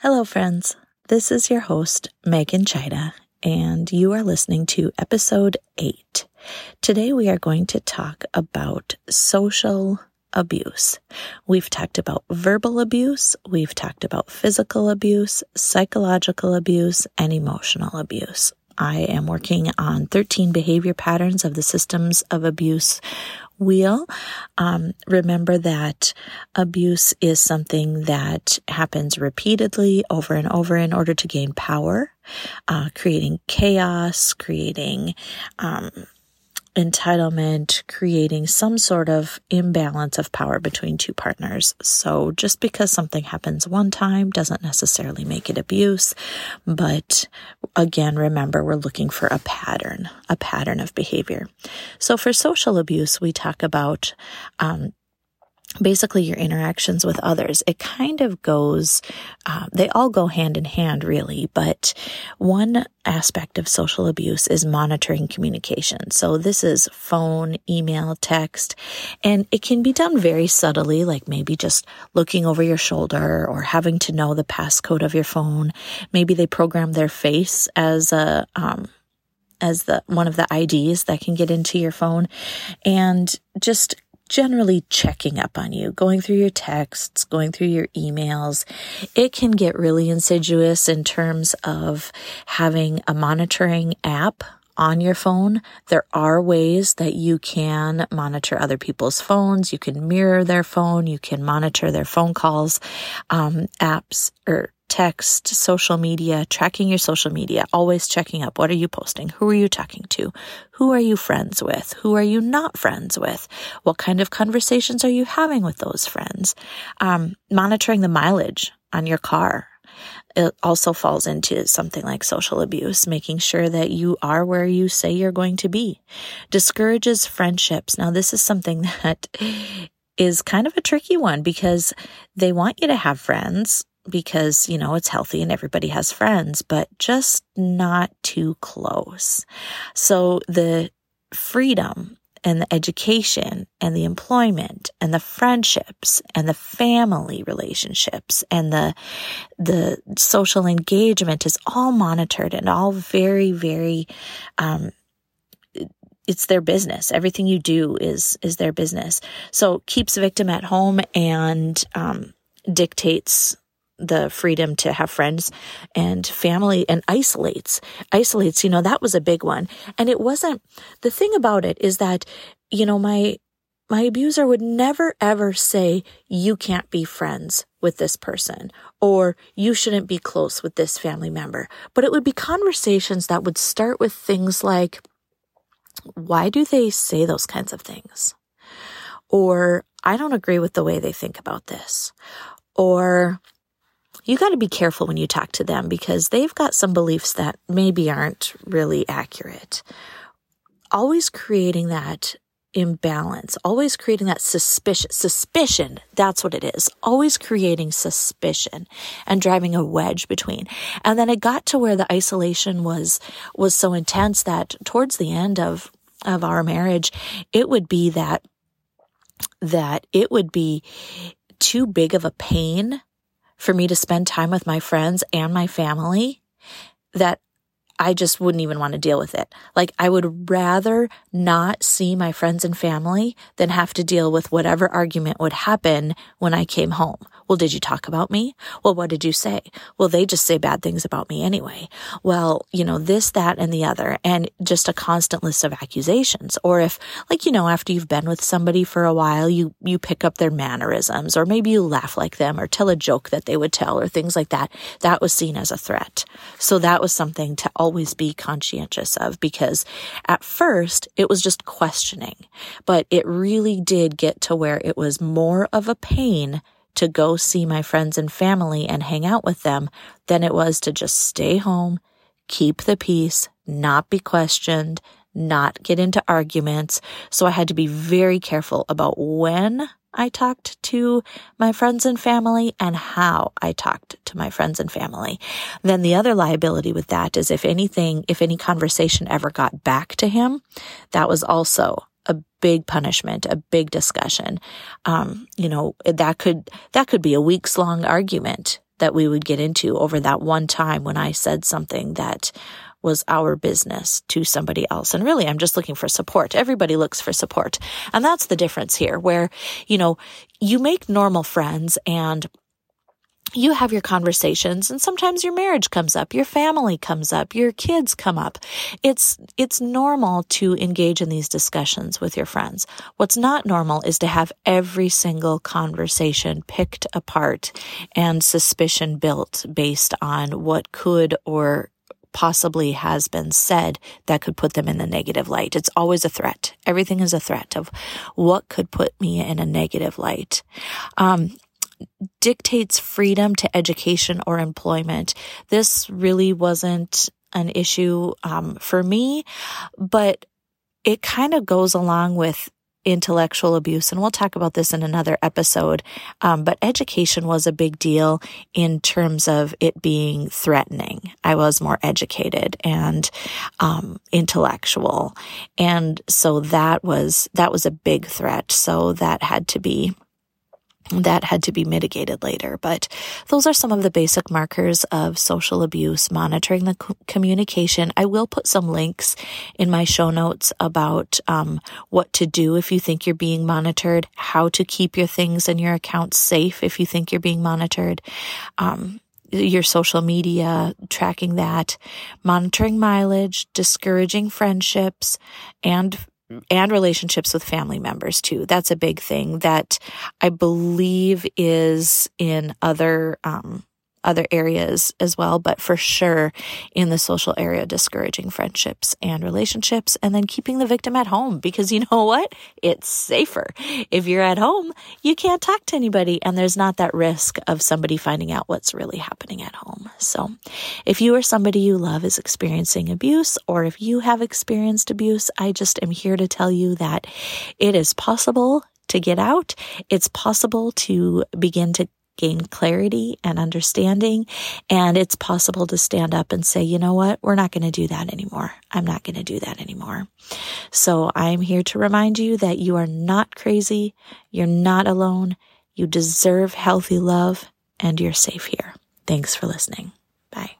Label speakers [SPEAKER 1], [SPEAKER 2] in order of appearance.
[SPEAKER 1] Hello, friends. This is your host, Megan Chida, and you are listening to episode eight. Today, we are going to talk about social abuse. We've talked about verbal abuse, we've talked about physical abuse, psychological abuse, and emotional abuse. I am working on 13 behavior patterns of the systems of abuse wheel. Um, remember that abuse is something that happens repeatedly over and over in order to gain power, uh, creating chaos, creating um, entitlement, creating some sort of imbalance of power between two partners. So just because something happens one time doesn't necessarily make it abuse. But again, remember, we're looking for a pattern, a pattern of behavior. So for social abuse, we talk about um, basically your interactions with others. It kind of goes, uh, they all go hand in hand, really. But one aspect of social abuse is monitoring communication. So this is phone, email, text, and it can be done very subtly, like maybe just looking over your shoulder or having to know the passcode of your phone. Maybe they program their face as a, um, as the one of the IDs that can get into your phone and just generally checking up on you, going through your texts, going through your emails. It can get really insidious in terms of having a monitoring app on your phone. There are ways that you can monitor other people's phones. You can mirror their phone. You can monitor their phone calls. Um, apps or text, social media, tracking your social media, always checking up. What are you posting? Who are you talking to? Who are you friends with? Who are you not friends with? What kind of conversations are you having with those friends? Um, monitoring the mileage on your car. It also falls into something like social abuse, making sure that you are where you say you're going to be. Discourages friendships. Now, this is something that is kind of a tricky one because they want you to have friends because, you know, it's healthy and everybody has friends, but just not too close. So the freedom and the education and the employment and the friendships and the family relationships and the the social engagement is all monitored and all very very um, it's their business. Everything you do is is their business. So keeps victim at home and um, dictates the freedom to have friends and family and isolates isolates you know that was a big one. And it wasn't the thing about it is that you know my my abuser would never ever say you can't be friends with this person or you shouldn't be close with this family member. But it would be conversations that would start with things like why do they say those kinds of things? Or i don't agree with the way they think about this. Or you got to be careful when you talk to them because they've got some beliefs that maybe aren't really accurate. Always creating that imbalance, always creating that suspicion, suspicion. That's what it is. Always creating suspicion and driving a wedge between. And then it got to where the isolation was, was so intense that towards the end of, of our marriage, it would be that, that it would be too big of a pain for me to spend time with my friends and my family that I just wouldn't even want to deal with it. Like I would rather not see my friends and family than have to deal with whatever argument would happen when I came home. Well, did you talk about me? Well, what did you say? Well, they just say bad things about me anyway. Well, you know, this, that, and the other, and just a constant list of accusations. Or if, like, you know, after you've been with somebody for a while, you, you pick up their mannerisms, or maybe you laugh like them, or tell a joke that they would tell, or things like that. That was seen as a threat. So that was something to always be conscientious of because at first it was just questioning, but it really did get to where it was more of a pain to go see my friends and family and hang out with them than it was to just stay home, keep the peace, not be questioned, not get into arguments. So I had to be very careful about when I talked to my friends and family and how I talked to my friends and family. Then the other liability with that is if anything, if any conversation ever got back to him, that was also a big punishment, a big discussion. Um, you know, that could, that could be a weeks long argument that we would get into over that one time when I said something that was our business to somebody else. And really, I'm just looking for support. Everybody looks for support. And that's the difference here where, you know, you make normal friends and you have your conversations and sometimes your marriage comes up, your family comes up, your kids come up. It's, it's normal to engage in these discussions with your friends. What's not normal is to have every single conversation picked apart and suspicion built based on what could or possibly has been said that could put them in the negative light. It's always a threat. Everything is a threat of what could put me in a negative light. Um, dictates freedom to education or employment. This really wasn't an issue um, for me, but it kind of goes along with intellectual abuse. And we'll talk about this in another episode. Um, but education was a big deal in terms of it being threatening. I was more educated and, um, intellectual. And so that was, that was a big threat. So that had to be that had to be mitigated later. But those are some of the basic markers of social abuse, monitoring the communication. I will put some links in my show notes about um, what to do if you think you're being monitored, how to keep your things and your accounts safe if you think you're being monitored. Um, your social media, tracking that, monitoring mileage, discouraging friendships, and and relationships with family members too. That's a big thing that I believe is in other um, other areas as well, but for sure in the social area, discouraging friendships and relationships and then keeping the victim at home because you know what? It's safer. If you're at home, you can't talk to anybody and there's not that risk of somebody finding out what's really happening at home. So if you or somebody you love is experiencing abuse or if you have experienced abuse, I just am here to tell you that it is possible to get out. It's possible to begin to gain clarity and understanding. And it's possible to stand up and say, you know what? We're not going to do that anymore. I'm not going to do that anymore. So I'm here to remind you that you are not crazy. You're not alone. You deserve healthy love and you're safe here. Thanks for listening. Bye.